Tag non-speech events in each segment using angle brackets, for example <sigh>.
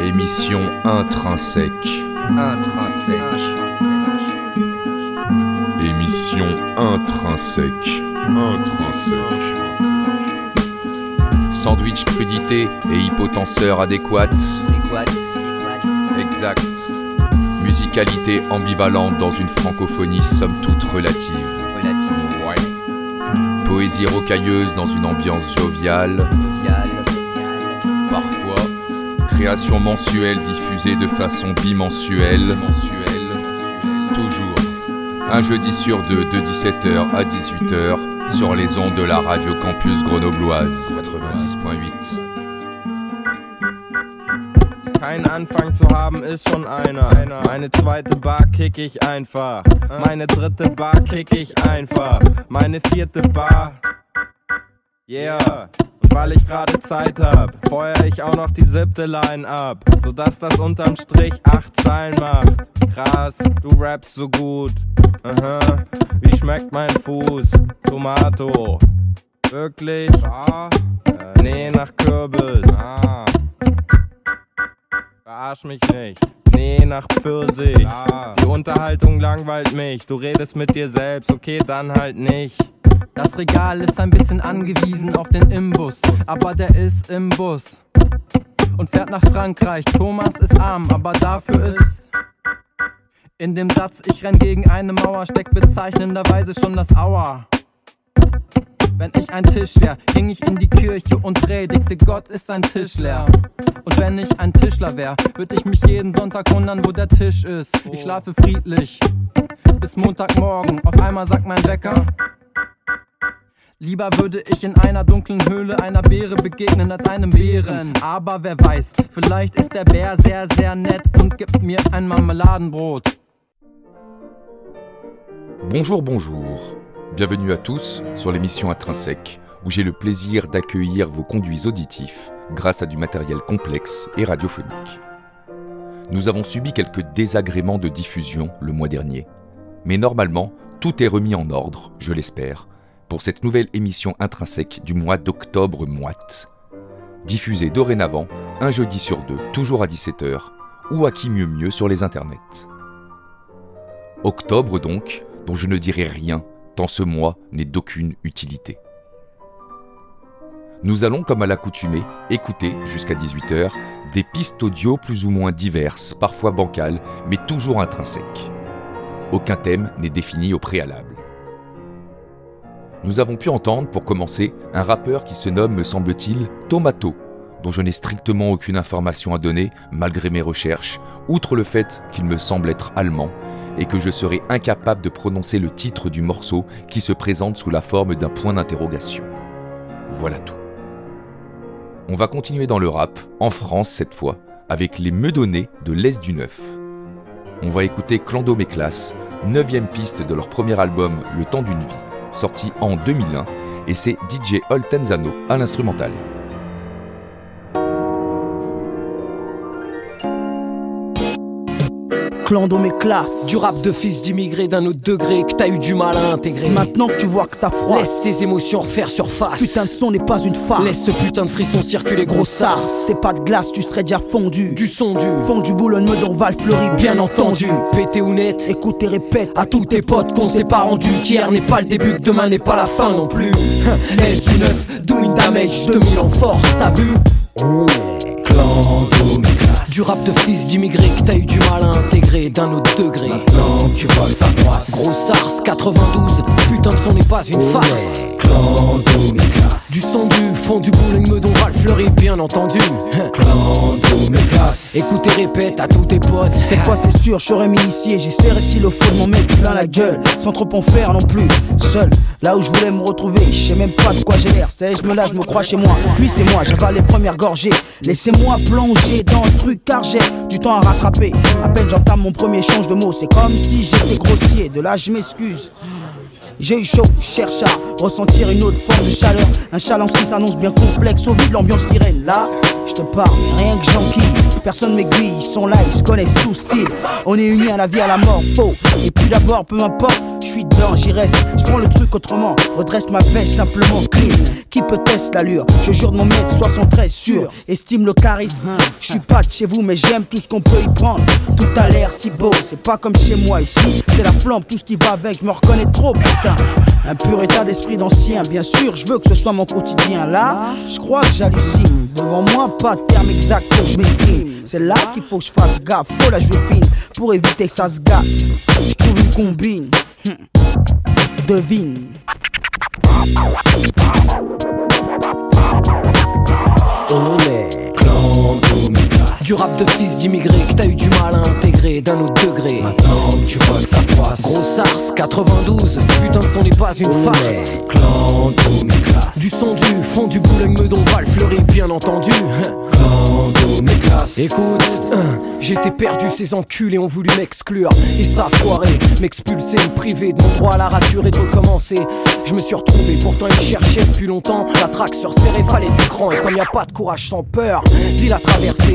Émission intrinsèque. Intrinsèque. Émission intrinsèque. Intrinsèque. Sandwich crudité et hypotenseur adéquate. Musicalité ambivalente dans une francophonie somme toute relative. Ouais. Poésie rocailleuse dans une ambiance joviale. Parfois. Création mensuelle diffusée de façon bimensuelle. Toujours. Un jeudi sur deux de 17h à 18h sur les ondes de la radio campus grenobloise Anfang zu haben ist schon einer. Meine zweite Bar kick ich einfach. Meine dritte Bar kick ich einfach. Meine vierte Bar. Yeah. Und weil ich gerade Zeit hab, feuer ich auch noch die siebte Line ab. Sodass das unterm Strich acht Zeilen macht. Krass, du rappst so gut. Aha. Wie schmeckt mein Fuß? Tomato. Wirklich? Ah. Äh, nee, nach Kürbis. Ah. Verarsch mich nicht. Nee, nach Pfirsich. Die Unterhaltung langweilt mich. Du redest mit dir selbst, okay, dann halt nicht. Das Regal ist ein bisschen angewiesen auf den Imbus, aber der ist im Bus und fährt nach Frankreich. Thomas ist arm, aber dafür ist in dem Satz, ich renn gegen eine Mauer, steckt bezeichnenderweise schon das Aua. Wenn ich ein Tisch wär, ging ich in die Kirche und predigte, Gott ist ein Tischler. Und wenn ich ein Tischler wär, würde ich mich jeden Sonntag wundern, wo der Tisch ist. Ich schlafe friedlich bis Montagmorgen. Auf einmal sagt mein Wecker. Lieber würde ich in einer dunklen Höhle einer Beere begegnen als einem Bären. Aber wer weiß, vielleicht ist der Bär sehr, sehr nett und gibt mir ein Marmeladenbrot. Bonjour, bonjour. Bienvenue à tous sur l'émission Intrinsèque, où j'ai le plaisir d'accueillir vos conduits auditifs grâce à du matériel complexe et radiophonique. Nous avons subi quelques désagréments de diffusion le mois dernier, mais normalement, tout est remis en ordre, je l'espère, pour cette nouvelle émission intrinsèque du mois d'octobre moite. Diffusée dorénavant un jeudi sur deux, toujours à 17h, ou à qui mieux mieux sur les internets. Octobre donc, dont je ne dirai rien tant ce mois n'est d'aucune utilité. Nous allons, comme à l'accoutumée, écouter, jusqu'à 18h, des pistes audio plus ou moins diverses, parfois bancales, mais toujours intrinsèques. Aucun thème n'est défini au préalable. Nous avons pu entendre, pour commencer, un rappeur qui se nomme, me semble-t-il, Tomato, dont je n'ai strictement aucune information à donner, malgré mes recherches, outre le fait qu'il me semble être allemand, et que je serai incapable de prononcer le titre du morceau qui se présente sous la forme d'un point d'interrogation. Voilà tout. On va continuer dans le rap, en France cette fois, avec les Meudonnés de l'Est du Neuf. On va écouter Clando Mes Classes, 9 piste de leur premier album Le Temps d'une vie, sorti en 2001, et c'est DJ Oltenzano à l'instrumental. Clan dans mes classes. Du rap de fils d'immigrés d'un autre degré que t'as eu du mal à intégrer. Maintenant que tu vois que ça froisse. Laisse tes émotions refaire surface. Putain de son n'est pas une farce. Laisse ce putain de frisson circuler gros sars. C'est pas de glace, tu serais déjà fondu. Du son du Fond du Boulogne, Meudon, Val, Fleury, bien entendu. Pété ou net. Écoute et répète. À tous tes potes qu'on s'est pas rendu. Qu'hier n'est pas le début, que demain n'est pas la fin non plus. <laughs> Laisse du neuf, doing damage, 2000 en force, t'as vu? Mes classes. Du rap de fils d'immigrés que t'as eu du mal à intégrer d'un autre degré. Maintenant tu vois que ça froisse. Gros SARS 92, ce putain de son n'est pas une farce. Du son du fond du bowling Meudon Val Fleury, bien entendu. <laughs> Classes. Écoute et répète à tous tes potes. Cette fois c'est sûr, j'aurais m'initier. J'ai serré xylophone, mon mec plein la gueule. Sans trop en faire non plus. Seul, là où je voulais me retrouver. Je sais même pas de quoi j'ai l'air. C'est je me lâche, je me crois chez moi. Lui c'est moi, j'avale les premières gorgées. Laissez-moi plonger dans le truc car j'ai du temps à rattraper. À peine j'entame mon premier échange de mots. C'est comme si j'étais grossier. De là je m'excuse. J'ai eu chaud, cherche à ressentir une autre forme de chaleur. Un challenge qui s'annonce bien complexe au vide, l'ambiance qui règne là. Je te parle, rien que j'en kiffe. personne m'aiguille, ils sont là, ils se connaissent tous style. On est unis à la vie, à la mort, faux. Et puis d'abord, peu m'importe, je suis dedans, j'y reste. Je prends le truc autrement, redresse ma veste simplement clean. Qui peut tester l'allure? Je jure de mon mètre 73 sûr. Estime le charisme. Je suis pas de chez vous, mais j'aime tout ce qu'on peut y prendre. Tout a l'air si beau, c'est pas comme chez moi ici. C'est la flamme, tout ce qui va avec, je me reconnais trop, putain. Un pur état d'esprit d'ancien, bien sûr, je veux que ce soit mon quotidien. Là, je crois que j'hallucine. Devant moi, pas de terme exact que je m'exprime. C'est là qu'il faut que je fasse gaffe, faut la jouer fine pour éviter que ça se gâte. Je trouve une combine. Hmm. Devine. On est clan Domicas. Du rap de fils d'immigrés que t'as eu du mal à intégrer d'un autre degré. Maintenant tu vois que ça froisse. Gros SARS 92, ce putain de son n'est pas une farce. Du son du fond du Boulogne-Meudon, Val Fleury, bien entendu. Écoute, hein, j'étais perdu, ces enculés ont voulu m'exclure. Et ça foiré, m'expulser, me priver de mon droit à la rature et de recommencer. Je me suis retrouvé, pourtant ils cherchaient depuis longtemps. La traque sur serré, fallait du cran. Et comme y a pas de courage sans peur, ville à traverser,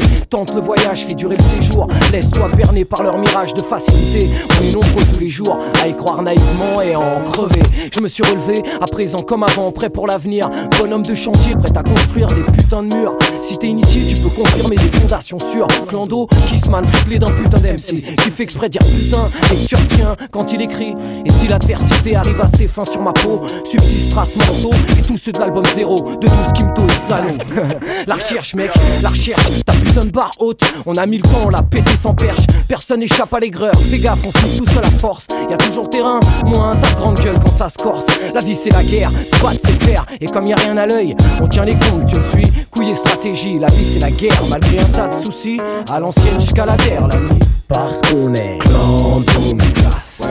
le voyage, fait durer le séjour. Laisse-toi berner par leur mirage de facilité. On est nombreux tous les jours à y croire naïvement et à en crever. Je me suis relevé, à présent comme avant, prêt pour l'avenir. Bonhomme de chantier, prêt à construire des putains de murs. Si t'es initié, tu peux confirmer des fondations sûres. Clando, Kissman, triplé d'un putain d'MC. Qui fait exprès dire putain et tu retiens quand il écrit. Et si l'adversité arrive à ses fins sur ma peau, subsistera ce morceau et tous ceux de l'album zéro de 12 Kimto et Xalon. <laughs> la recherche, mec, la recherche, ta putain de barre haute. On a mis le temps, on l'a pété sans perche. Personne n'échappe à l'aigreur. Fais gaffe, on se met tous à la force. Y a toujours terrain, moins ta grande gueule quand ça se corse. La vie c'est la guerre, se battre c'est faire. Et comme y a rien à l'œil, on tient les comptes, tu me suis. Couillé stratégie, la vie c'est la guerre. Malgré un tas de soucis, à l'ancienne jusqu'à la terre la nuit. Parce qu'on est clan Domicas.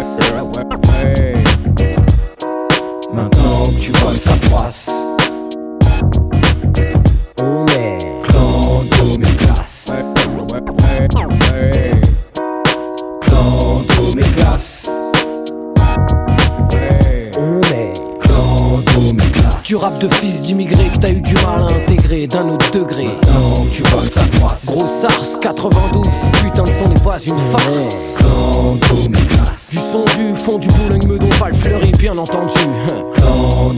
Maintenant que tu vois que ça froisse. On est On est. Du rap de fils d'immigrés que t'as eu du mal à intégrer d'un autre degré. Maintenant tu vois que ça. Gros SARS 92, putain de son n'est pas une farce. Du son du fond du Boulogne-Meudon, Val Fleury, bien entendu.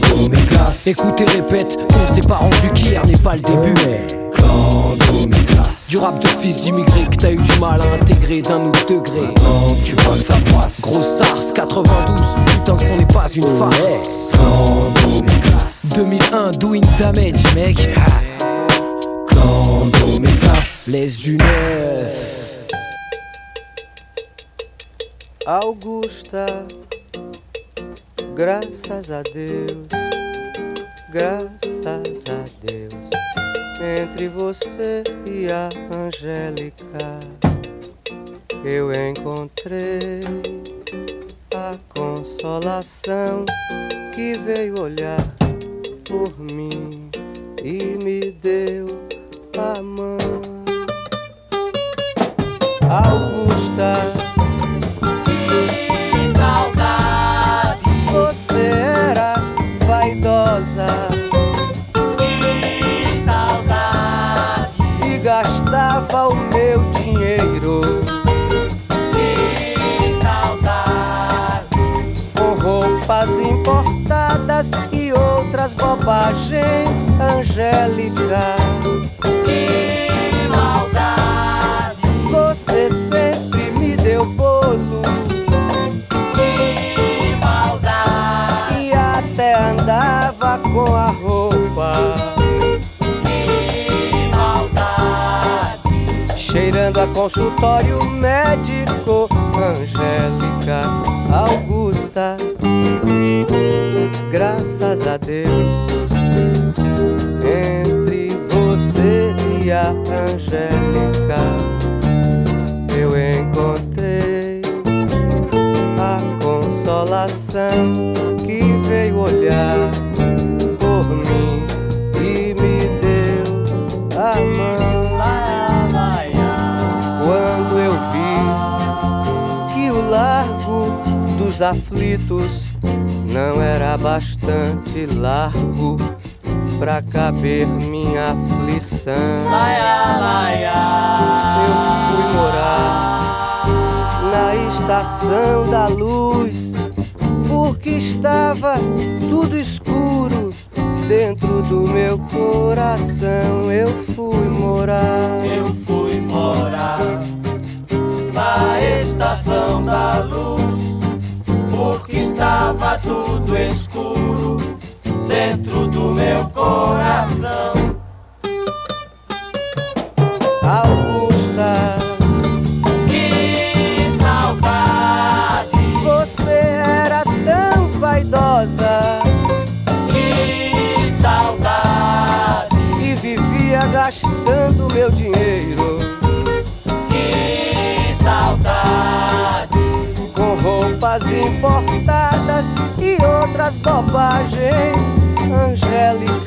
Domicas. Écoute et répète qu'on s'est pas rendu qu'hier n'est pas le début. On est clan Domicas. Du rap de fils d'immigrés que t'as eu du mal à intégrer d'un autre degré. Maintenant que tu vois que ça froisse. Gros SARS 92, putain de son n'est pas une farce. est clan Domicas. 2001, doing damage, mec. Clan. Laisse du neuf. Augusta, graças a Deus, graças a Deus, entre você e a Angélica, eu encontrei a consolação que veio olhar por mim e me deu a mão. Augusta. Bobagens, Angélica. Que maldade. Você sempre me deu bolo. E até andava com a roupa. Cheirando a consultório médico, Angélica Augusta. Graças a Deus, entre você e a Angélica, eu encontrei a consolação que veio olhar por mim e me deu a mão. Quando eu vi que o largo dos aflitos não era bastante largo pra caber minha aflição. Laia, laia. Eu fui morar na estação da luz, porque estava tudo escuro dentro do meu coração. Eu fui morar. Eu fui morar na estação da luz, estava tudo escuro dentro do meu coração. paisagem angélica.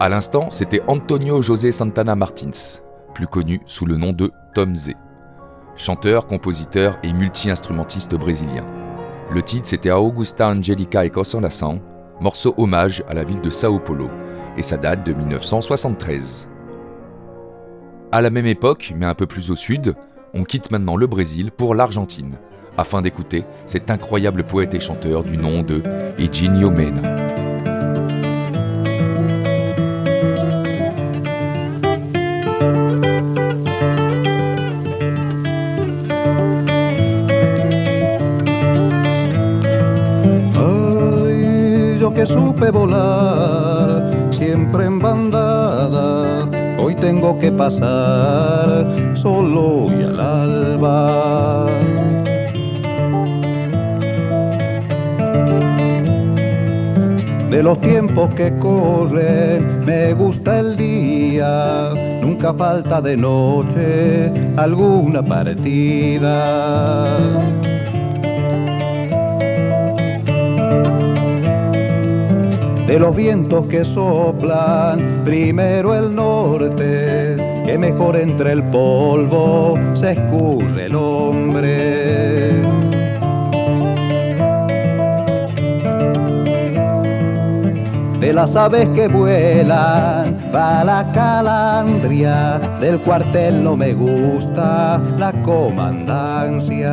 À l'instant, c'était Antonio José Santana Martins, plus connu sous le nom de Tom Z. Chanteur, compositeur et multi-instrumentiste brésilien. Le titre c'était Augusta Angelica e Consolação, morceau hommage à la ville de Sao Paulo, et ça date de 1973. À la même époque, mais un peu plus au sud, on quitte maintenant le Brésil pour l'Argentine, afin d'écouter cet incroyable poète et chanteur du nom de Eginio Mena. Supe volar siempre en bandada, hoy tengo que pasar solo y al alba. De los tiempos que corren, me gusta el día, nunca falta de noche alguna partida. De los vientos que soplan, primero el norte, que mejor entre el polvo se escurre el hombre. De las aves que vuelan, va la calandria, del cuartel no me gusta la comandancia.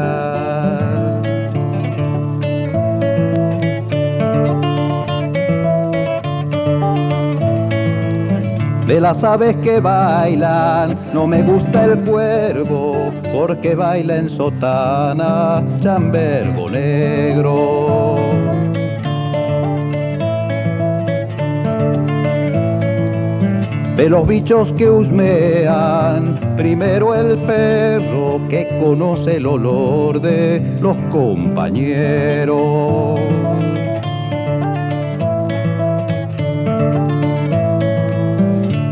De las aves que bailan, no me gusta el cuervo, porque baila en sotana, chambergo negro. De los bichos que husmean, primero el perro que conoce el olor de los compañeros.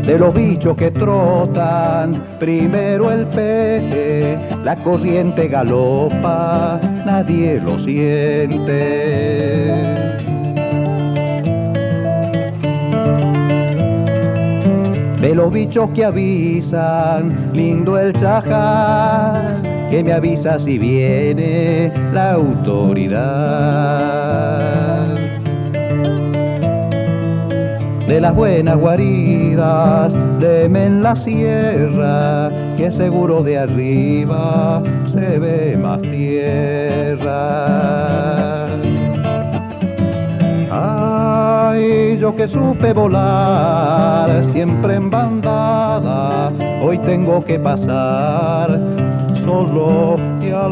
De los bichos que trotan, primero el peje, la corriente galopa, nadie lo siente. De los bichos que avisan, lindo el chajar, que me avisa si viene la autoridad de las buenas guaridas, deme en la sierra, que seguro de arriba se ve más tierra. Ay, yo que supe volar siempre en bandada, hoy tengo que pasar solo y a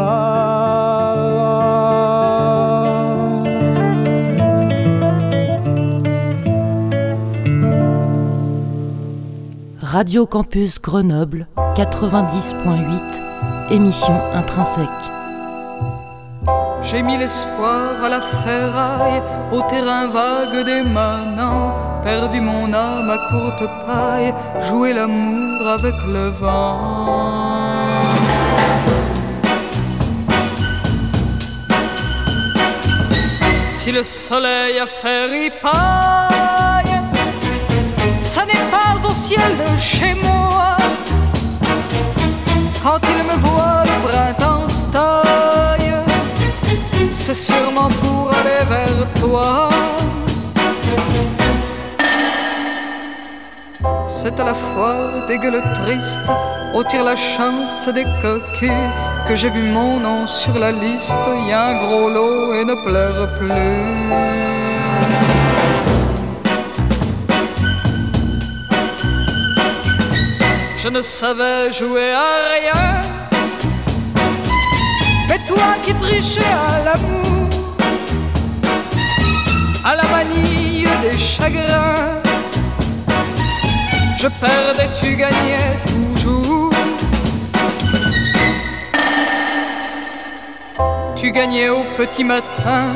Radio Campus Grenoble 90.8, émission intrinsèque. J'ai mis l'espoir à la ferraille, au terrain vague des manants, perdu mon âme à courte paille, jouer l'amour avec le vent. Si le soleil a fait ripaille, ça n'est pas au ciel de chez moi. Quand il me voit le printemps taille, c'est sûrement pour aller vers toi. C'est à la fois des gueules tristes, au tire la chance des coquilles, que j'ai vu mon nom sur la liste, y a un gros lot et ne pleure plus. Je ne savais jouer à rien. Mais toi qui trichais à l'amour, à la manie des chagrins, je perdais, tu gagnais toujours. Tu gagnais au petit matin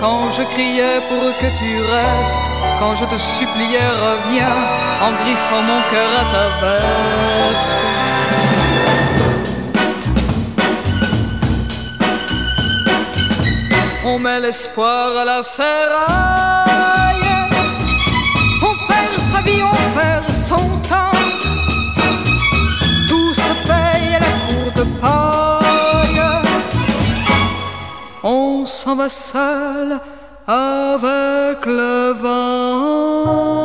quand je criais pour que tu restes, quand je te suppliais reviens en griffant mon cœur à ta veste. On met l'espoir à la ferraille, on perd sa vie, on perd son temps, tout se paye à la cour de paille, on s'en va seul avec le vent.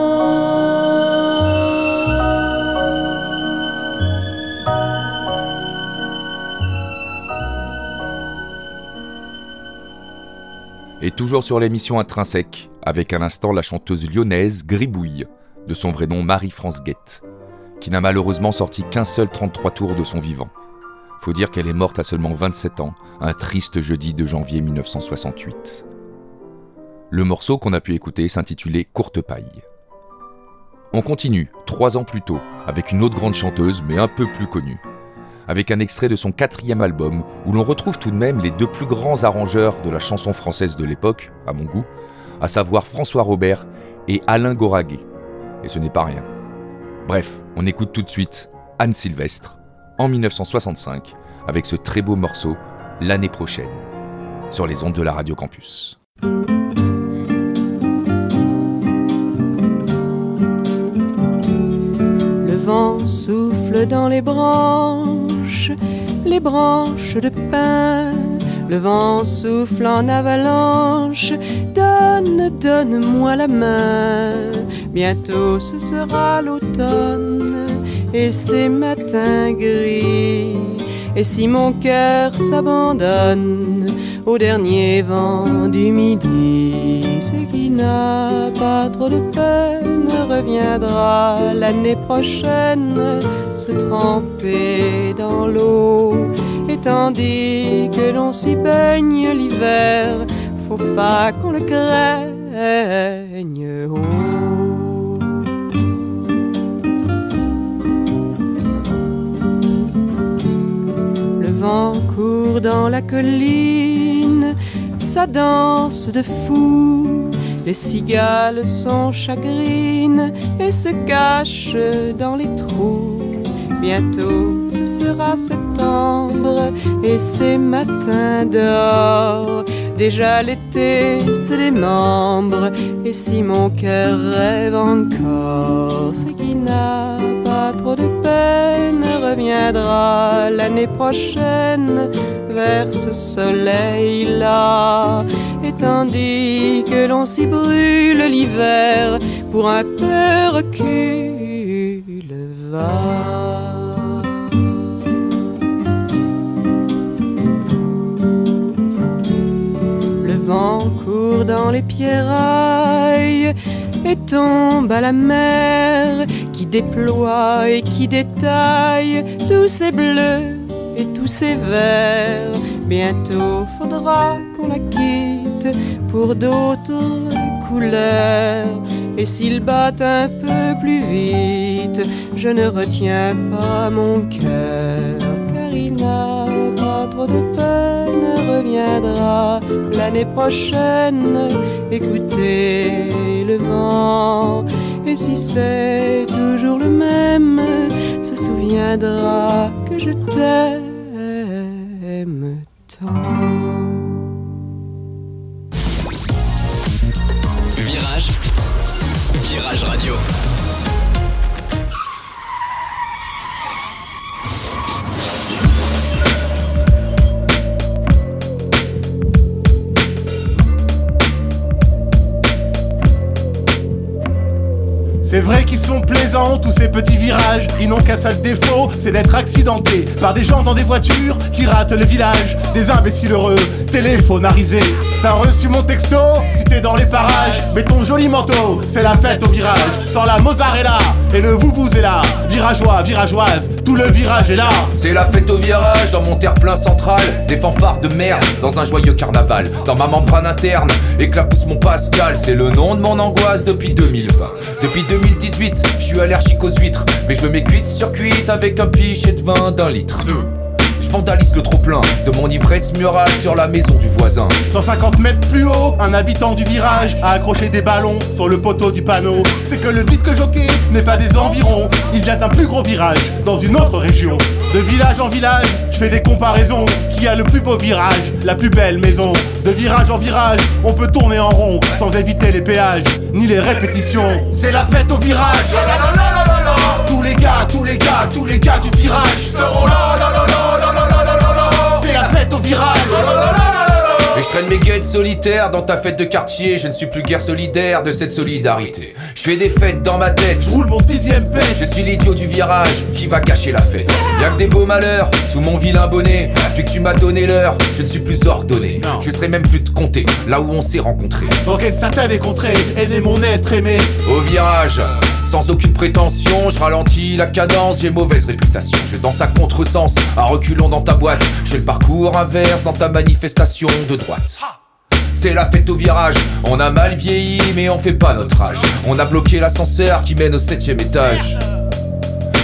Et toujours sur l'émission Intrinsèque, avec à l'instant la chanteuse lyonnaise Gribouille, de son vrai nom Marie-France Guette, qui n'a malheureusement sorti qu'un seul 33 tours de son vivant. Faut dire qu'elle est morte à seulement 27 ans, un triste jeudi de janvier 1968. Le morceau qu'on a pu écouter s'intitulait Courte paille. On continue, trois ans plus tôt, avec une autre grande chanteuse, mais un peu plus connue, avec un extrait de son quatrième album, où l'on retrouve tout de même les deux plus grands arrangeurs de la chanson française de l'époque, à mon goût, à savoir François Robert et Alain Goraguet. Et ce n'est pas rien. Bref, on écoute tout de suite Anne Sylvestre, en 1965, avec ce très beau morceau, L'année prochaine, sur les ondes de la Radio Campus. Vent souffle dans les branches, les branches de pin. Le vent souffle en avalanche, donne, donne-moi la main. Bientôt ce sera l'automne et ces matins gris. Et si mon cœur s'abandonne au dernier vent du midi, ce qui n'a pas trop de peine reviendra l'année prochaine se tremper dans l'eau. Et tandis que l'on s'y baigne l'hiver, faut pas qu'on le craigne. La colline, sa danse de fou. Les cigales sont chagrines et se cachent dans les trous. Bientôt ce sera septembre et ces matins dehors. Déjà l'été se démembre et si mon cœur rêve encore, c'est qu'il n'a pas trop de reviendra l'année prochaine vers ce soleil-là. Et tandis que l'on s'y brûle l'hiver, pour un peu recule va. Le vent court dans les pierrailles et tombe à la mer qui déploie et qui détaille tous ces bleus et tous ces verts. Bientôt faudra qu'on la quitte pour d'autres couleurs. Et s'il bat un peu plus vite, je ne retiens pas mon cœur, car il n'a pas trop de peine, reviendra l'année prochaine. Écoutez le vent, et si c'est toujours le même, se souviendra que je t'aime tant. Tous ces petits virages. Ils n'ont qu'un seul défaut, c'est d'être accidentés par des gens dans des voitures qui ratent le village. Des imbéciles heureux, téléphonarisés. T'as reçu mon texto Si t'es dans les parages, mets ton joli manteau, c'est la fête au virage. Sans la mozzarella et le vous vous est là. Virageois, virageoise, tout le virage est là. C'est la fête au virage dans mon terre-plein central. Des fanfares de merde dans un joyeux carnaval. Dans ma membrane interne, éclapousse mon Pascal. C'est le nom de mon angoisse depuis 2020. Depuis 2018, je suis allergique aux huîtres. Mais je me mets cuite sur cuite avec un pichet de vin d'un litre. Vandalise le trop-plein de mon ivresse murale sur la maison du voisin. 150 mètres plus haut, un habitant du virage a accroché des ballons sur le poteau du panneau. C'est que le disque jockey n'est pas des environs, il vient d'un plus gros virage dans une autre région. De village en village, je fais des comparaisons. Qui a le plus beau virage, la plus belle maison De virage en virage, on peut tourner en rond sans éviter les péages ni les répétitions. C'est la fête au virage. Tous les gars, tous les gars, tous les gars du virage seront là, virage. Et je traîne mes guettes solitaires dans ta fête de quartier. Je ne suis plus guère solidaire de cette solidarité. Je fais des fêtes dans ma tête. Je roule mon dixième pet. Je suis l'idiot du virage qui va gâcher la fête. Y'a que des beaux malheurs sous mon vilain bonnet. Depuis que tu m'as donné l'heure, je ne suis plus ordonné. Je serai même plus de compter là où on s'est rencontrés. Dans quelle satanée contrée elle est mon être aimé Au virage, sans aucune prétention, je ralentis la cadence, j'ai mauvaise réputation. Je danse à contresens, à reculons dans ta boîte. J'ai le parcours inverse dans ta manifestation de droite. C'est la fête au virage, on a mal vieilli mais on fait pas notre âge. On a bloqué l'ascenseur qui mène au septième étage.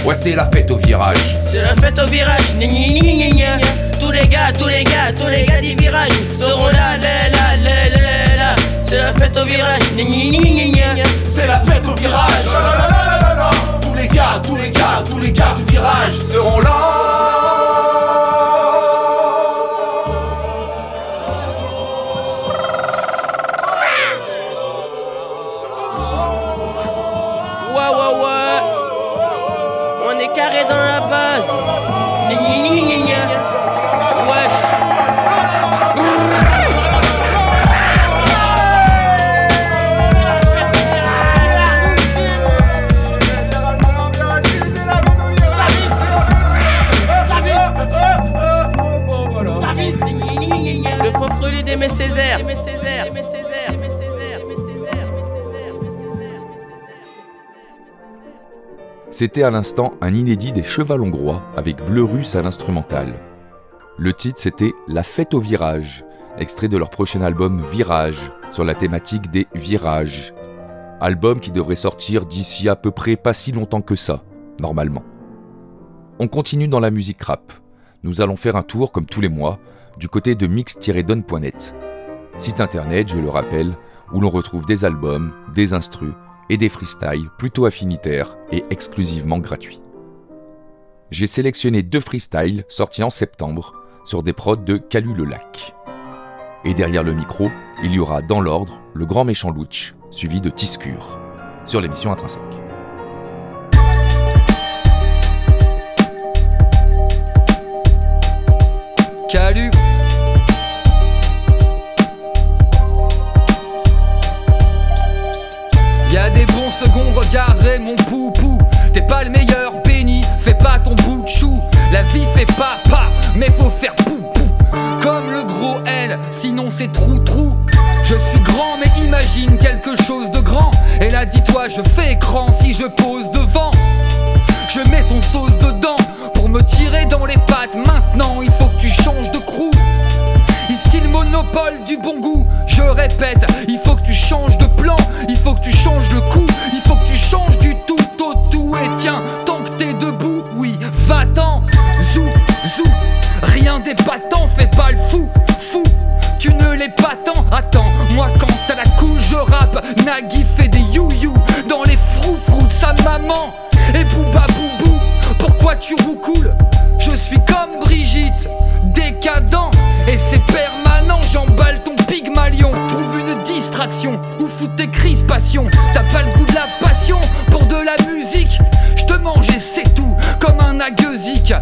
Ouais c'est la fête au virage. C'est la fête au virage, gna gna gna. Tous les gars, tous les gars, tous les gars du virage seront là, là, là. C'est la fête au virage. C'est la fête au virage. Tous les gars, tous les gars, tous les gars du virage seront là. C'était à l'instant un inédit des Chevals hongrois avec Bleu Russe à l'instrumental. Le titre c'était La fête au virage, extrait de leur prochain album Virage, sur la thématique des virages. Album qui devrait sortir d'ici à peu près pas si longtemps que ça, normalement. On continue dans la musique rap. Nous allons faire un tour, comme tous les mois, du côté de mix-donne.net. Site internet, je le rappelle, où l'on retrouve des albums, des instrus et des freestyles plutôt affinitaires et exclusivement gratuits. J'ai sélectionné deux freestyles sortis en septembre sur des prods de Calu le Lac. Et derrière le micro, il y aura dans l'ordre le grand méchant Louch, suivi de Tiscure, sur l'émission Intrinsèque. Calu regarderai mon poupou. T'es pas le meilleur, béni, fais pas ton bout de chou. La vie fait pas mais faut faire pou pou. Comme le gros L, sinon c'est trou trou. Je suis grand, mais imagine quelque chose de grand. Et là, dis-toi, je fais écran si je pose devant. Je mets ton sauce dedans pour me tirer dans les pattes. Maintenant, il faut que tu changes de crew. Ici le monopole du bon goût, je répète, il faut que tu changes de plan, il faut que tu changes le coup. Nagui fait des you-you dans les frou-frou de sa maman. Et bouba boubou, pourquoi tu roucoules? Je suis comme Brigitte, décadent, et c'est permanent, j'emballe ton pygmalion. Trouve une distraction ou fous tes crispations. T'as pas le goût de la passion pour de la musique? Je te mange et c'est tout, comme un agueusique.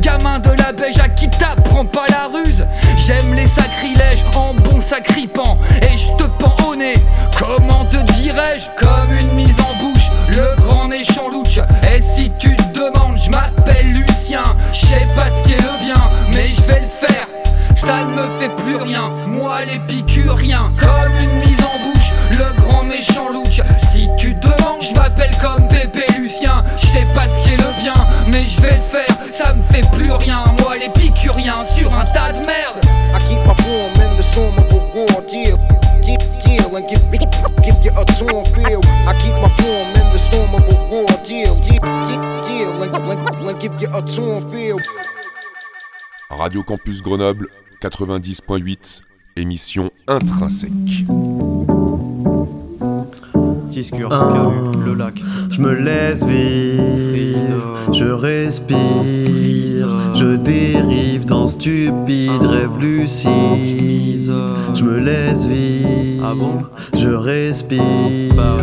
Gamin de la beige à qui t'apprends pas la ruse? J'aime les sacrilèges en bon sacripant. Et je te pends au nez, comment te dirais-je? Radio Campus Grenoble 90.8, émission intrinsèque. Ah. Le lac. Je me laisse vivre, je respire, je dérive dans stupide rêve lucide. Je me laisse vivre, Ah je respire, Bah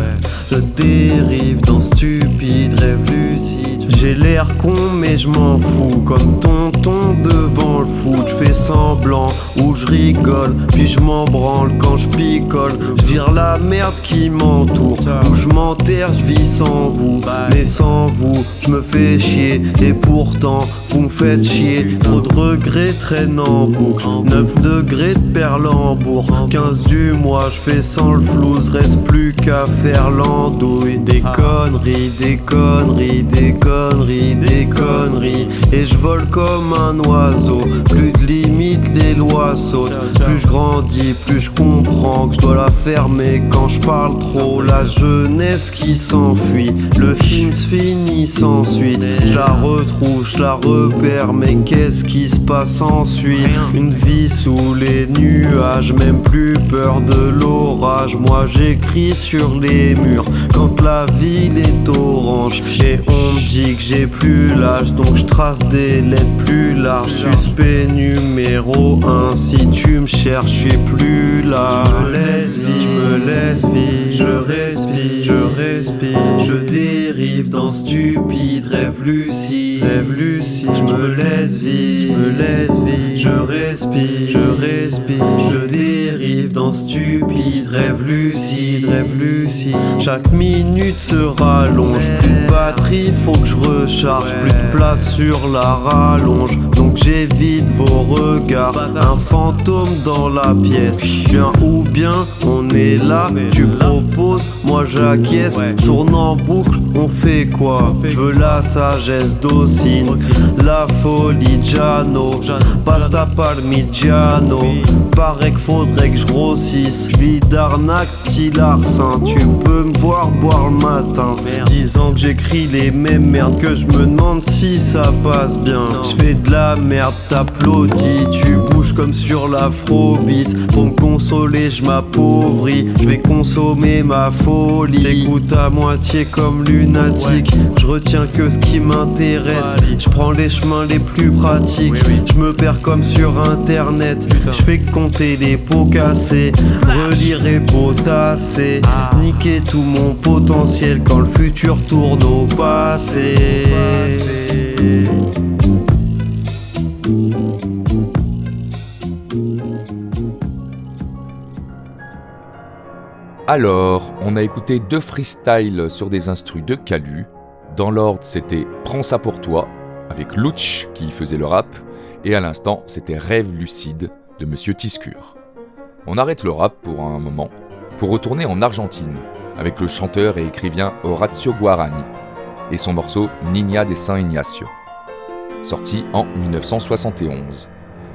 je dérive dans stupide rêve lucide. J'ai l'air con mais je m'en fous, comme tonton devant le foot. Je fais semblant ou je rigole, puis je m'en branle quand je picole. Je vire la merde qui m'entoure, ou je m'enterre, je vis sans vous. Mais sans vous, je me fais chier, et pourtant vous me faites chier. Trop de regrets traînent en boucle, 9 degrés de Perlembourg, 15 du mois, je fais sans le flouze, reste plus qu'à faire l'andouille. Des conneries, des conneries, des conneries, des conneries. Et je vole comme un oiseau, plus de les lois sautent. Plus je grandis, plus je comprends que je dois la fermer quand je parle trop. La jeunesse qui s'enfuit, le film se finit sans suite. Je la retrouve, je la repère, mais qu'est-ce qui se passe ensuite? Une vie sous les nuages, même plus peur de l'orage. Moi j'écris sur les murs quand la ville est orange. Et on me dit que j'ai plus l'âge, donc je trace des lettres plus larges. Suspect numéro 1, si tu me cherches, je suis plus là. Je me laisse vivre, je me laisse vivre, je respire, je respire, je dérive dans stupide rêve lucide, rêve lucide. Je me laisse vivre, je me laisse vivre, je respire, je respire, je dérive dans stupide rêve lucide, rêve lucide. Chaque minute se rallonge, plus de batterie, faut que je recharge, plus de place sur la rallonge, donc j'évite vos regards. Un fantôme dans la pièce, bien ou bien on est là, tu proposes, moi j'acquiesce, tourne en boucle, on fait quoi? Je veux la sagesse docile, la folie Giano, pasta parmigiano, paraît qu'il faudrait que je grossisse, vis d'arnaque, petit larcin, tu peux me voir boire le matin, disant que j'écris les mêmes merdes que je me demande si ça passe bien. Je fais de la merde, t'applaudis, tu bouges comme sur l'afrobeat. Pour me consoler, je m'appauvris, je vais consommer ma folie. J'écoute à moitié comme lunatique, je retiens que ce qui m'intéresse. Je prends les chemins les plus pratiques, je me perds comme sur internet. Je fais compter les pots cassés, relire et potasser, niquer tout mon potentiel quand le futur tourne au passé. Alors, on a écouté deux freestyles sur des instrus de Calu. Dans l'ordre, c'était Prends ça pour toi, avec Luch qui faisait le rap, et à l'instant, c'était Rêve lucide de Monsieur Tiscure. On arrête le rap pour un moment, pour retourner en Argentine, avec le chanteur et écrivain Horacio Guarani, et son morceau Niña de San Ignacio, sorti en 1971,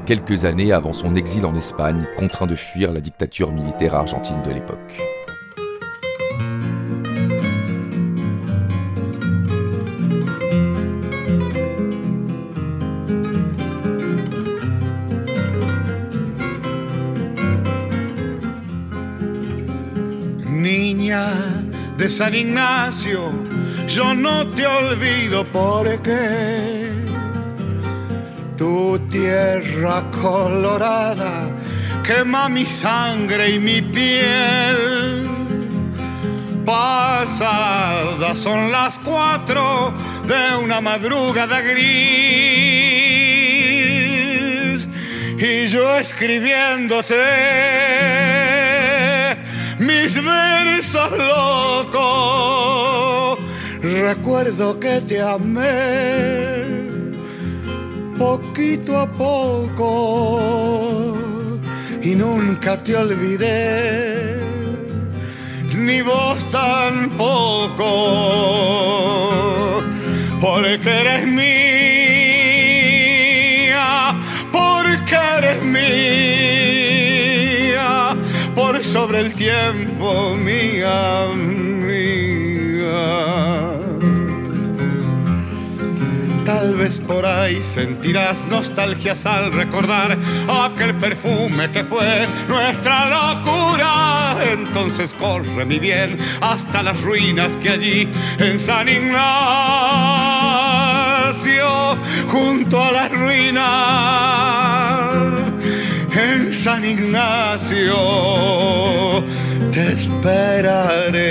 quelques années avant son exil en Espagne, contraint de fuir la dictature militaire argentine de l'époque. De San Ignacio, yo no te olvido porque tu tierra colorada quema mi sangre y mi piel. Pasadas son las cuatro de una madrugada gris y yo escribiéndote mis versos locos. Recuerdo que te amé poquito a poco y nunca te olvidé, ni vos tampoco, porque eres mía, sobre el tiempo mía, mía. Tal vez por ahí sentirás nostalgias al recordar aquel perfume que fue nuestra locura. Entonces corre mi bien hasta las ruinas que allí en San Ignacio, junto a las ruinas, San Ignacio te esperaré.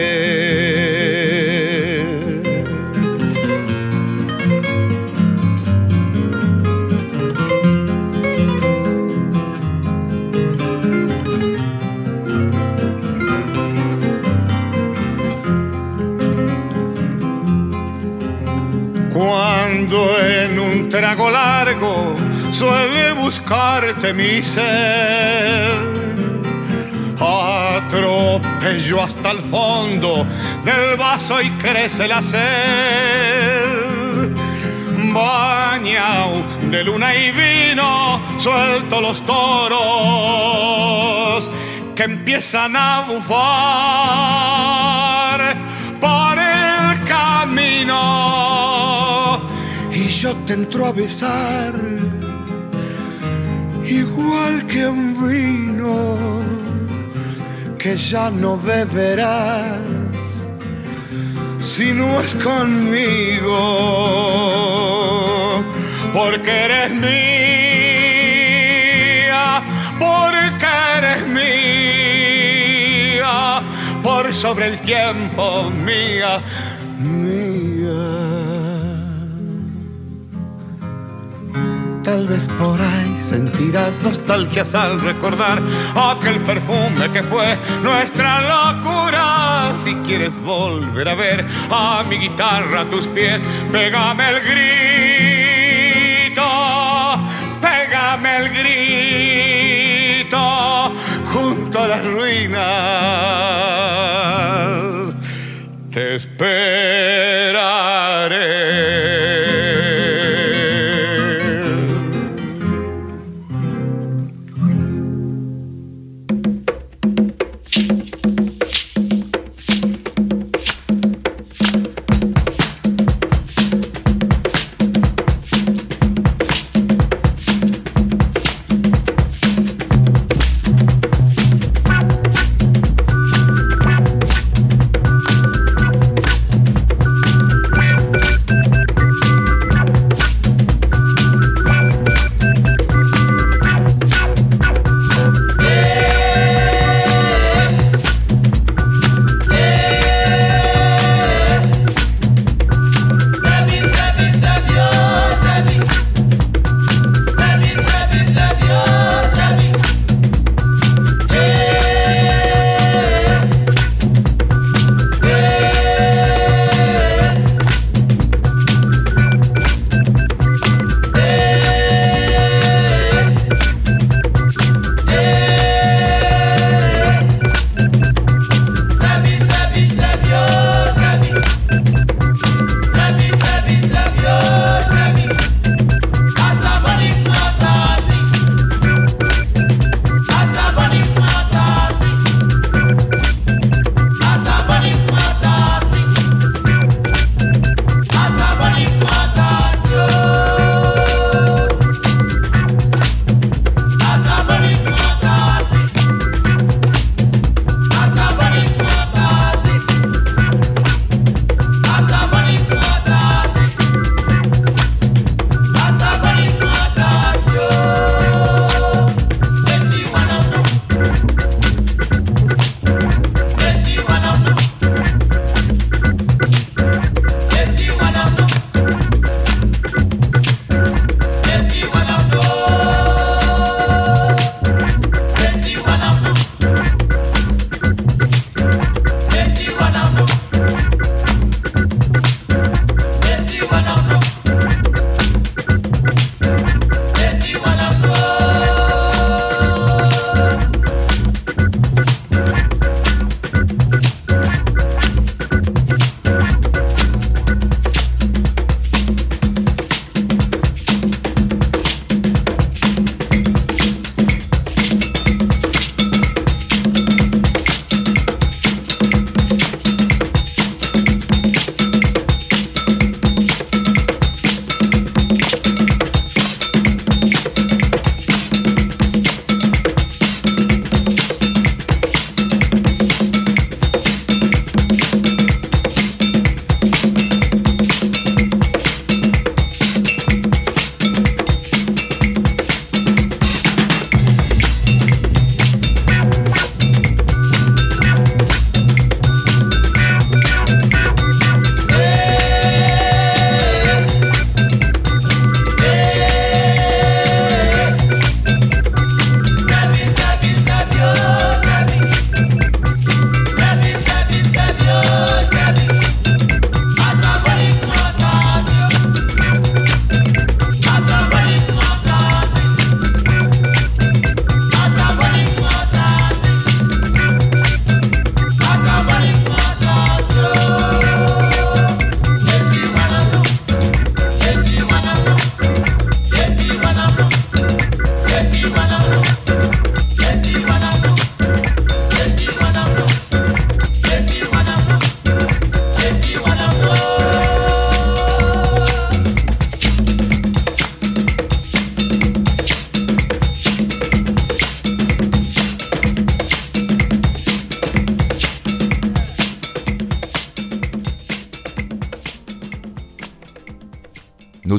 Cuando en un trago largo suele buscarte mi ser. Atropello hasta el fondo del vaso y crece la sed. Bañao de luna y vino, suelto los toros que empiezan a bufar por el camino y yo te entro a besar igual que un vino que ya no beberás si no es conmigo porque eres mía porque eres mía por sobre el tiempo mía Tal vez por ahí sentirás nostalgias al recordar aquel perfume que fue nuestra locura. Si quieres volver a ver a mi guitarra a tus pies, pégame el grito, pégame el grito junto a las ruinas. Te esperaré.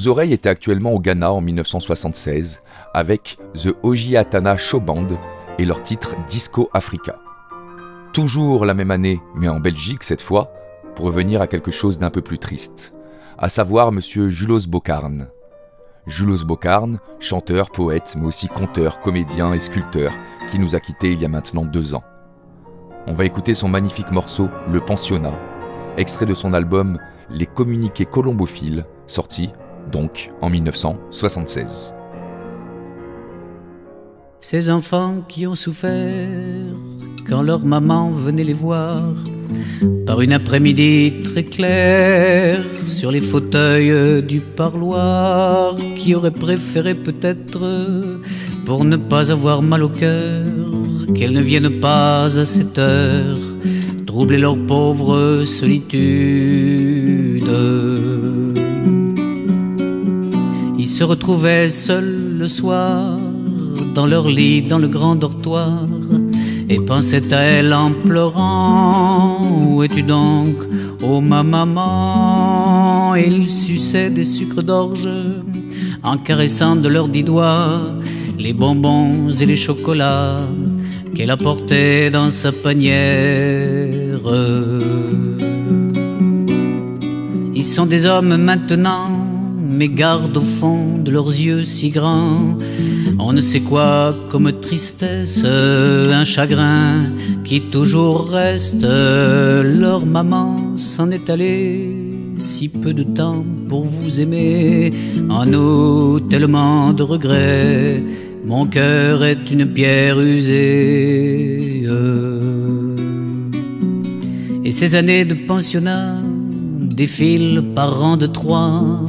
Oreilles étaient actuellement au Ghana en 1976 avec The Ojiatana Show Band et leur titre Disco Africa. Toujours la même année, mais en Belgique cette fois, pour revenir à quelque chose d'un peu plus triste, à savoir monsieur Julos Bocarn. Julos Bocarn, chanteur, poète, mais aussi conteur, comédien et sculpteur, qui nous a quittés il y a maintenant deux ans. On va écouter son magnifique morceau Le Pensionnat, extrait de son album Les communiqués colombophiles, sorti donc en 1976. Ces enfants qui ont souffert quand leur maman venait les voir par une après-midi très claire sur les fauteuils du parloir qui auraient préféré peut-être pour ne pas avoir mal au cœur qu'elles ne viennent pas à cette heure troubler leur pauvre solitude. Se retrouvaient seuls le soir dans leur lit, dans le grand dortoir, et pensaient à elle en pleurant. Où es-tu donc, oh ma maman? Ils suçaient des sucres d'orge en caressant de leurs dix doigts les bonbons et les chocolats qu'elle apportait dans sa panière. Ils sont des hommes maintenant, mais gardent au fond de leurs yeux si grands on ne sait quoi comme tristesse, un chagrin qui toujours reste. Leur maman s'en est allée, si peu de temps pour vous aimer. En nous, tellement de regrets, mon cœur est une pierre usée. Et ces années de pensionnat défilent par rang de trois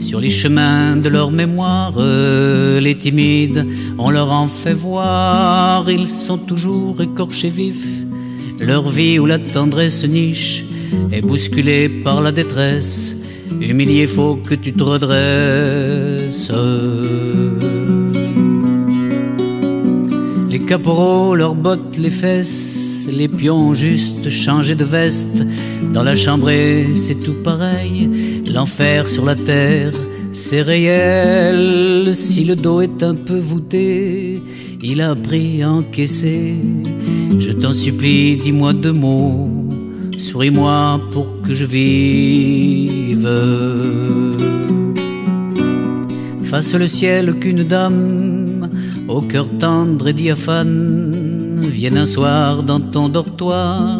sur les chemins de leur mémoire, les timides, on leur en fait voir, ils sont toujours écorchés vifs. Leur vie où la tendresse niche est bousculée par la détresse. Humilié, faut que tu te redresses. Les caporaux, leurs bottes, les fesses, les pions juste changés de veste. Dans la chambrée, c'est tout pareil L'enfer sur la terre, c'est réel. Si le dos est un peu voûté, il a appris à encaisser. Je t'en supplie, dis-moi deux mots. Souris-moi pour que je vive. Face le ciel qu'une dame, au cœur tendre et diaphane, vienne un soir dans ton dortoir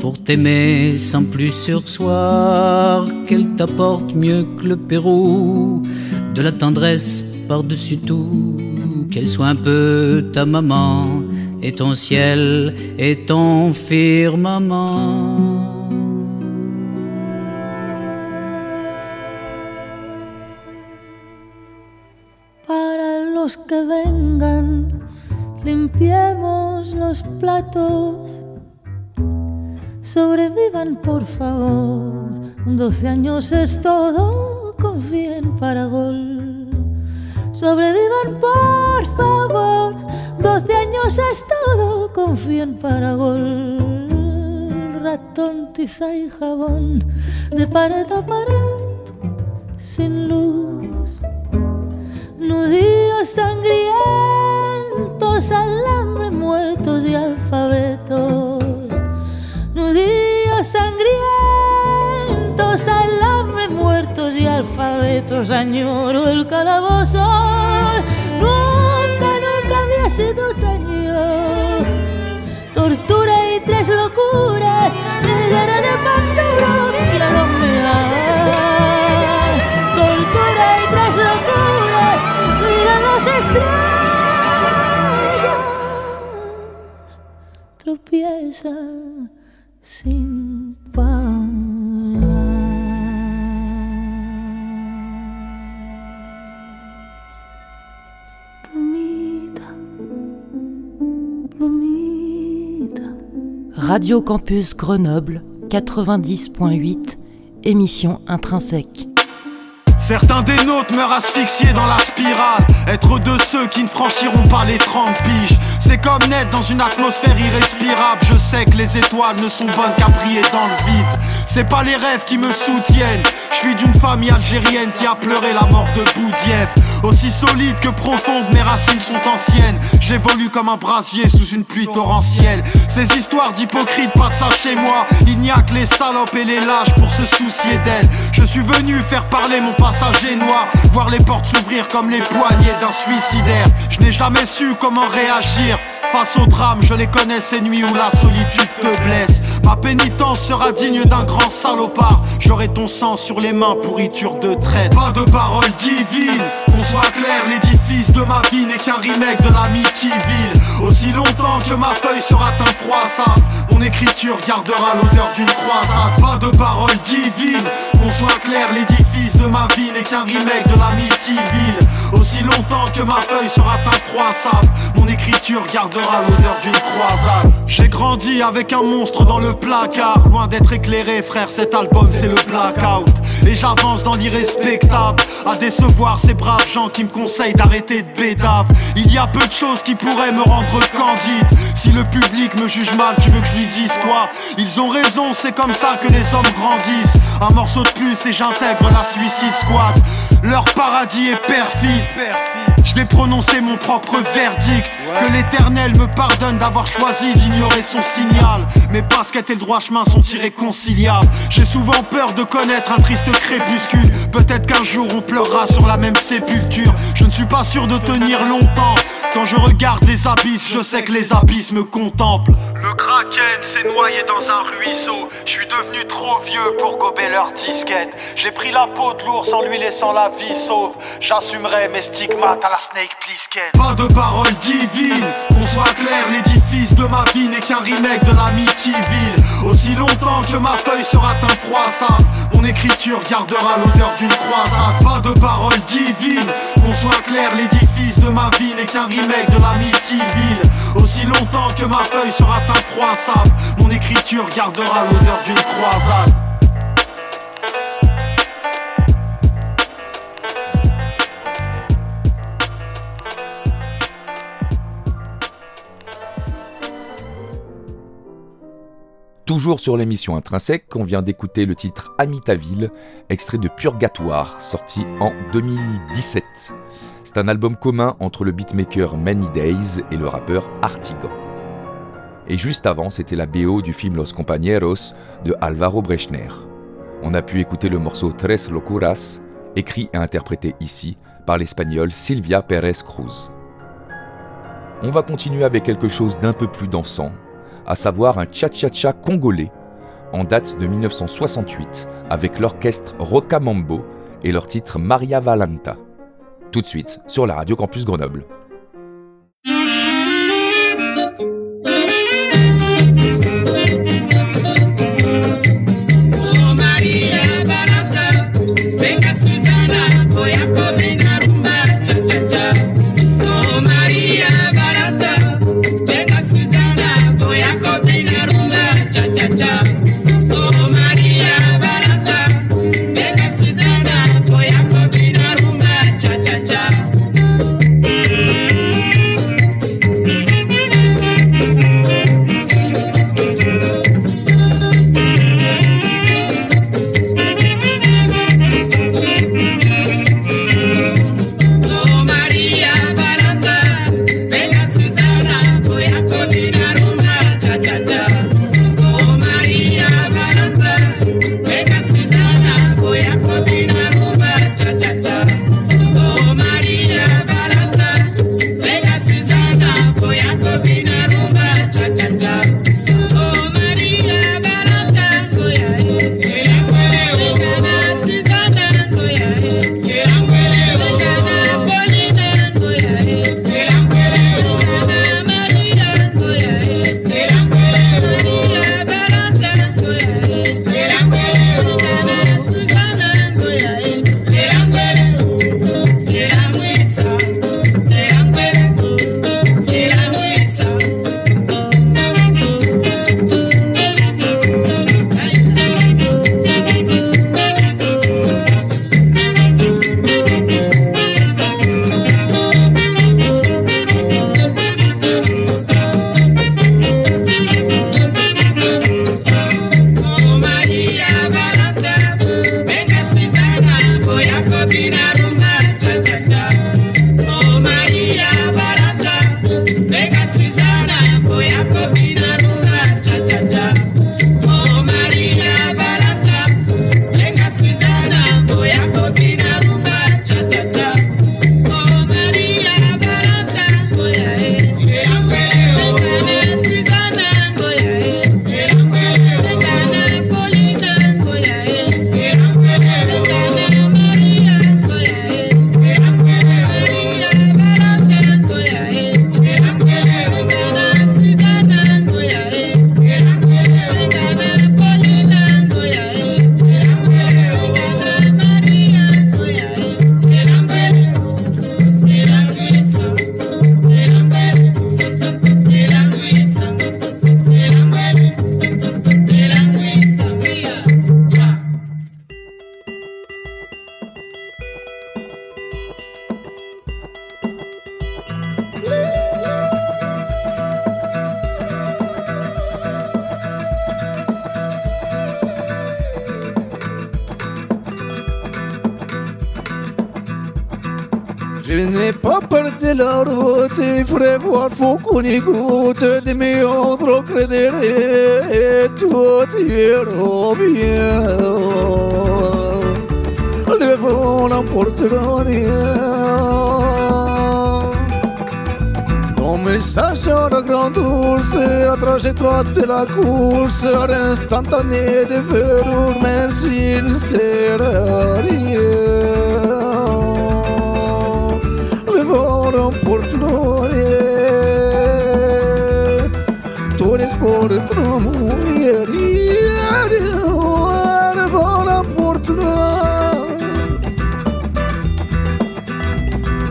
pour t'aimer sans plus sursoir, qu'elle t'apporte mieux que le Pérou, de la tendresse par-dessus tout, qu'elle soit un peu ta maman, et ton ciel et ton firmament. Que limpiemos los platos Sobrevivan, por favor. Doce años es todo, confíen para gol. Sobrevivan, por favor. Doce años es todo, confíen para gol. Ratón, tiza y jabón, de pared a pared, sin luz. Nudillos sangrientos, alambre muertos y alfabetos nudillos sangrientos, alambre muertos y alfabetos, añoro el calabozo. Nunca, nunca había sido taño. Tortura y tres locuras, Radio Campus Grenoble 90.8, émission intrinsèque. Certains des nôtres meurent asphyxiés dans la spirale. Être de ceux qui ne franchiront pas les 30 piges. C'est comme naître dans une atmosphère irrespirable. Je sais que les étoiles ne sont bonnes qu'à briller dans le vide. C'est pas les rêves qui me soutiennent. Je suis d'une famille algérienne qui a pleuré la mort de Boudief. Aussi solide que profonde, mes racines sont anciennes. J'évolue comme un brasier sous une pluie torrentielle. Ces histoires d'hypocrites, pas de ça chez moi. Il n'y a que les salopes et les lâches pour se soucier d'elles. Je suis venu faire parler mon passager noir. Voir les portes s'ouvrir comme les poignets d'un suicidaire. Je n'ai jamais su comment réagir. Face au drame, je les connais ces nuits où la solitude te blesse. Ma pénitence sera digne d'un grand salopard. J'aurai ton sang sur les mains, pourriture de traite. Pas de parole divine, qu'on soit clair, l'édifice de ma vie n'est qu'un remake de l'Amityville. Aussi longtemps que ma feuille sera un froissable, mon écriture gardera l'odeur d'une croisade. Pas de parole divine, qu'on soit clair, l'édifice de ma vie n'est qu'un remake de l'Amityville. Aussi longtemps que ma feuille sera un froissable, mon écriture gardera l'odeur d'une croisade. J'ai grandi avec un monstre dans le placard, loin d'être éclairé, frère. Cet album c'est le blackout. Et j'avance dans l'irrespectable, à décevoir ces braves gens qui me conseillent d'arrêter de bédave. Il y a peu de choses qui pourraient me rendre candide. Si le public me juge mal, tu veux que je lui dise quoi? Ils ont raison, c'est comme ça que les hommes grandissent. Un morceau de plus et j'intègre la Suicide Squad. Leur paradis est perfide. Je vais prononcer mon propre verdict. Que l'éternel me pardonne d'avoir choisi d'ignorer son signal. Mes baskets et le droit chemin sont irréconciliables. J'ai souvent peur de connaître un triste crépuscule. Peut-être qu'un jour on pleurera sur la même sépulture. Je ne suis pas sûr de tenir longtemps. Quand je regarde les abysses, je sais que les abysses me contemplent. Le kraken s'est noyé dans un ruisseau. Je suis devenu trop vieux pour gober leurs disquettes. J'ai pris la peau de l'ours en lui laissant la vie sauve. J'assumerai mes stigmates à la Pas de parole divine, qu'on soit clair, l'édifice de ma vie n'est qu'un remake de l'Amityville. Aussi longtemps que ma feuille sera infroissable, mon écriture gardera l'odeur d'une croisade. Pas de parole divine, qu'on soit clair, l'édifice de ma vie n'est qu'un remake de l'Amityville. Aussi longtemps que ma feuille sera infroissable, mon écriture gardera l'odeur d'une croisade. Toujours sur l'émission Intrinsèque, on vient d'écouter le titre Amitabile, extrait de Purgatoire, sorti en 2017. C'est un album commun entre le beatmaker Many Days et le rappeur Artigan. Et juste avant, c'était la BO du film Los Compañeros de Alvaro Brechner. On a pu écouter le morceau Tres Locuras, écrit et interprété ici par l'espagnol Silvia Pérez Cruz. On va continuer avec quelque chose d'un peu plus dansant, à savoir un cha-cha-cha congolais, en date de 1968, avec l'orchestre Rocamambo et leur titre Maria Valanta. Tout de suite sur la radio Campus Grenoble. Trajectoire de la course, l'instantané de velours, même s'il ne sert à rien. Le vent n'emporte rien. Tout l'espoir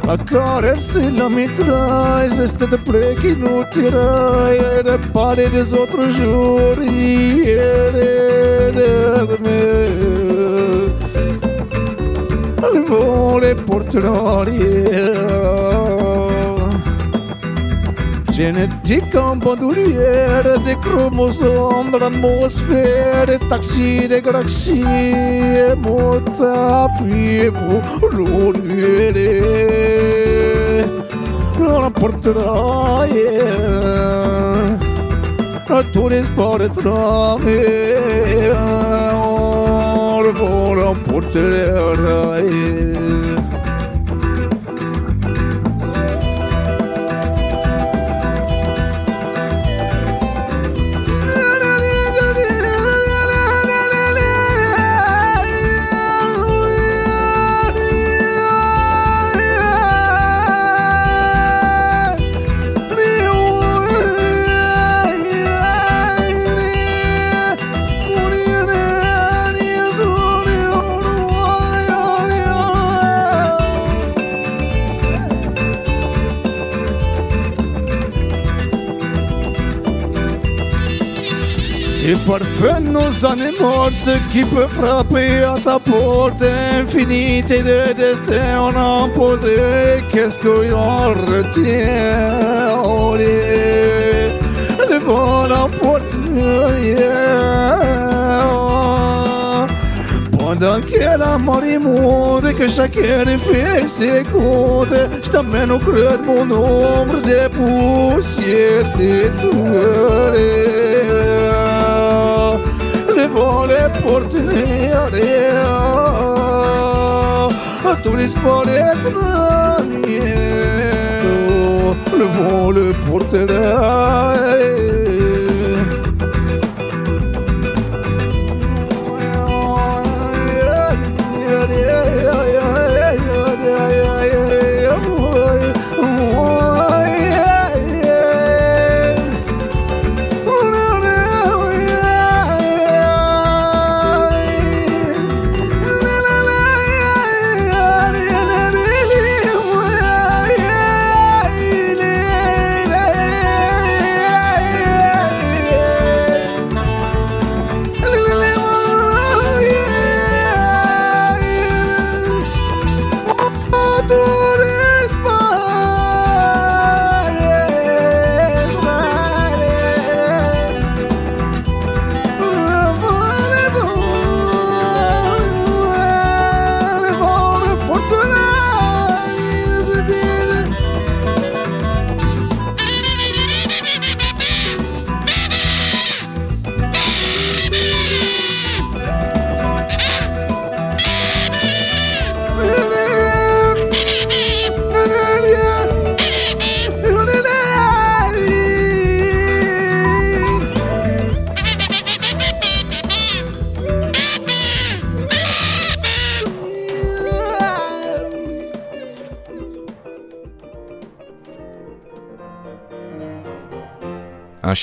La caresse et la mitraille, c'est de près qui nous tiraille et de parler des autres jours en bandoulière, des chromosomes de l'atmosphère, des taxis, des galaxies, et mon appuyez-vous, l'oubliez. On emportera à tous les sports de travail, on l'emportera. C'est parfait nos animaux qui peut frapper à ta porte infinité de destin on a posé. Qu'est-ce qu'on retient? Le vent n'emporte rien. Pendant que la mort immonde que chacun fait ses comptes je t'amène au creux de mon ombre des poussières détournées le vent les porte rien à tous les sports étrangers le vent le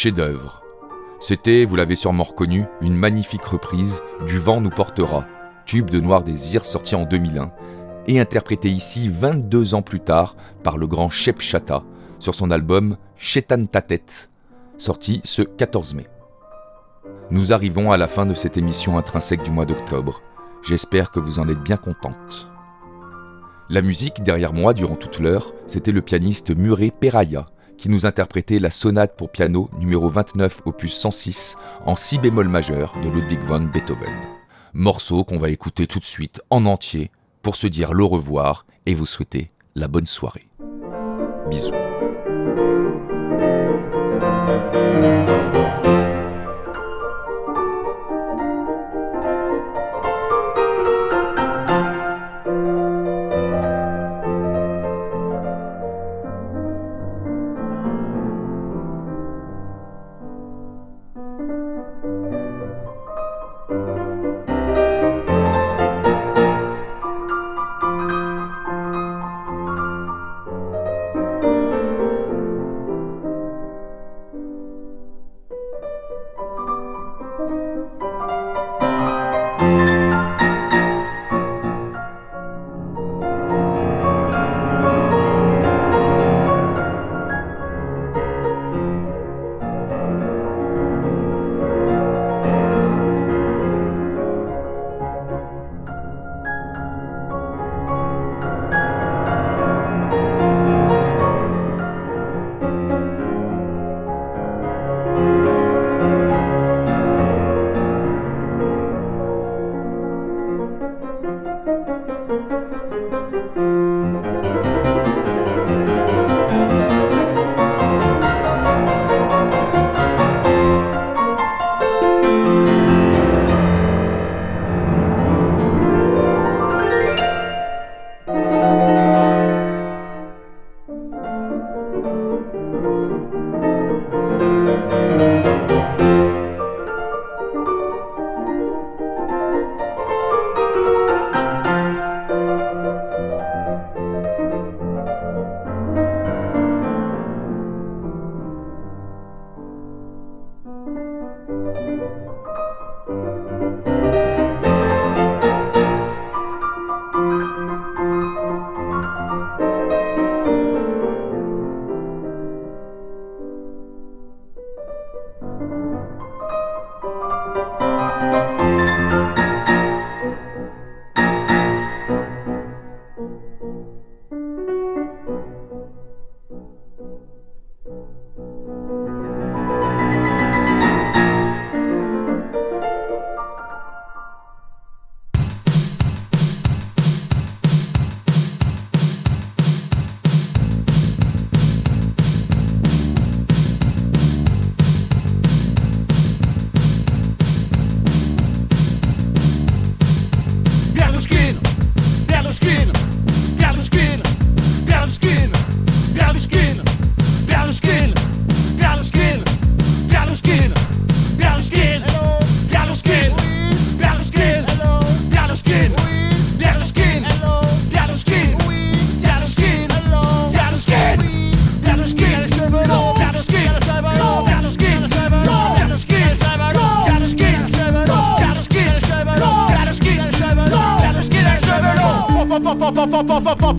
chef-d'œuvre. C'était, vous l'avez sûrement reconnu, une magnifique reprise Du vent nous portera, tube de Noir Désir sorti en 2001 et interprété ici 22 ans plus tard par le grand Shep Chata sur son album Chetan Tatet, sorti ce 14 mai. Nous arrivons à la fin de cette émission intrinsèque du mois d'octobre. J'espère que vous en êtes bien contente. La musique derrière moi durant toute l'heure, c'était le pianiste Murray Peraya, qui nous interprétait la sonate pour piano numéro 29 opus 106 en si bémol majeur de Ludwig van Beethoven. Morceau qu'on va écouter tout de suite en entier pour se dire le revoir et vous souhaiter la bonne soirée. Bisous.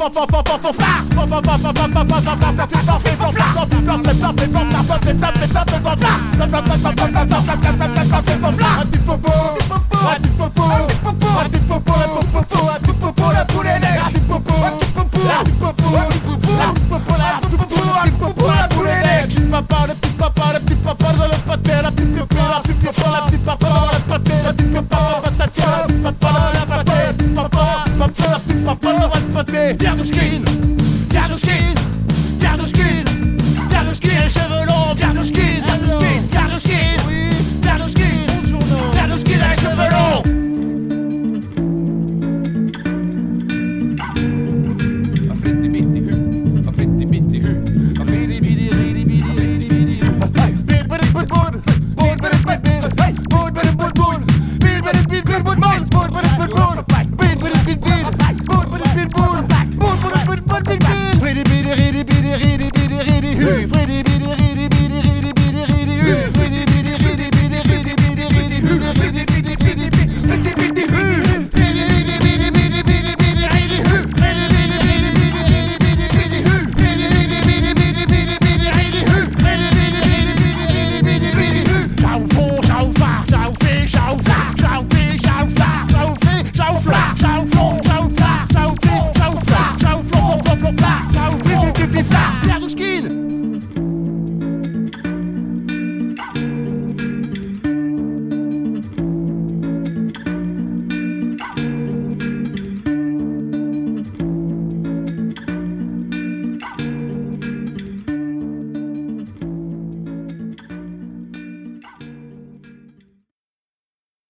Papa, après, bien tout skin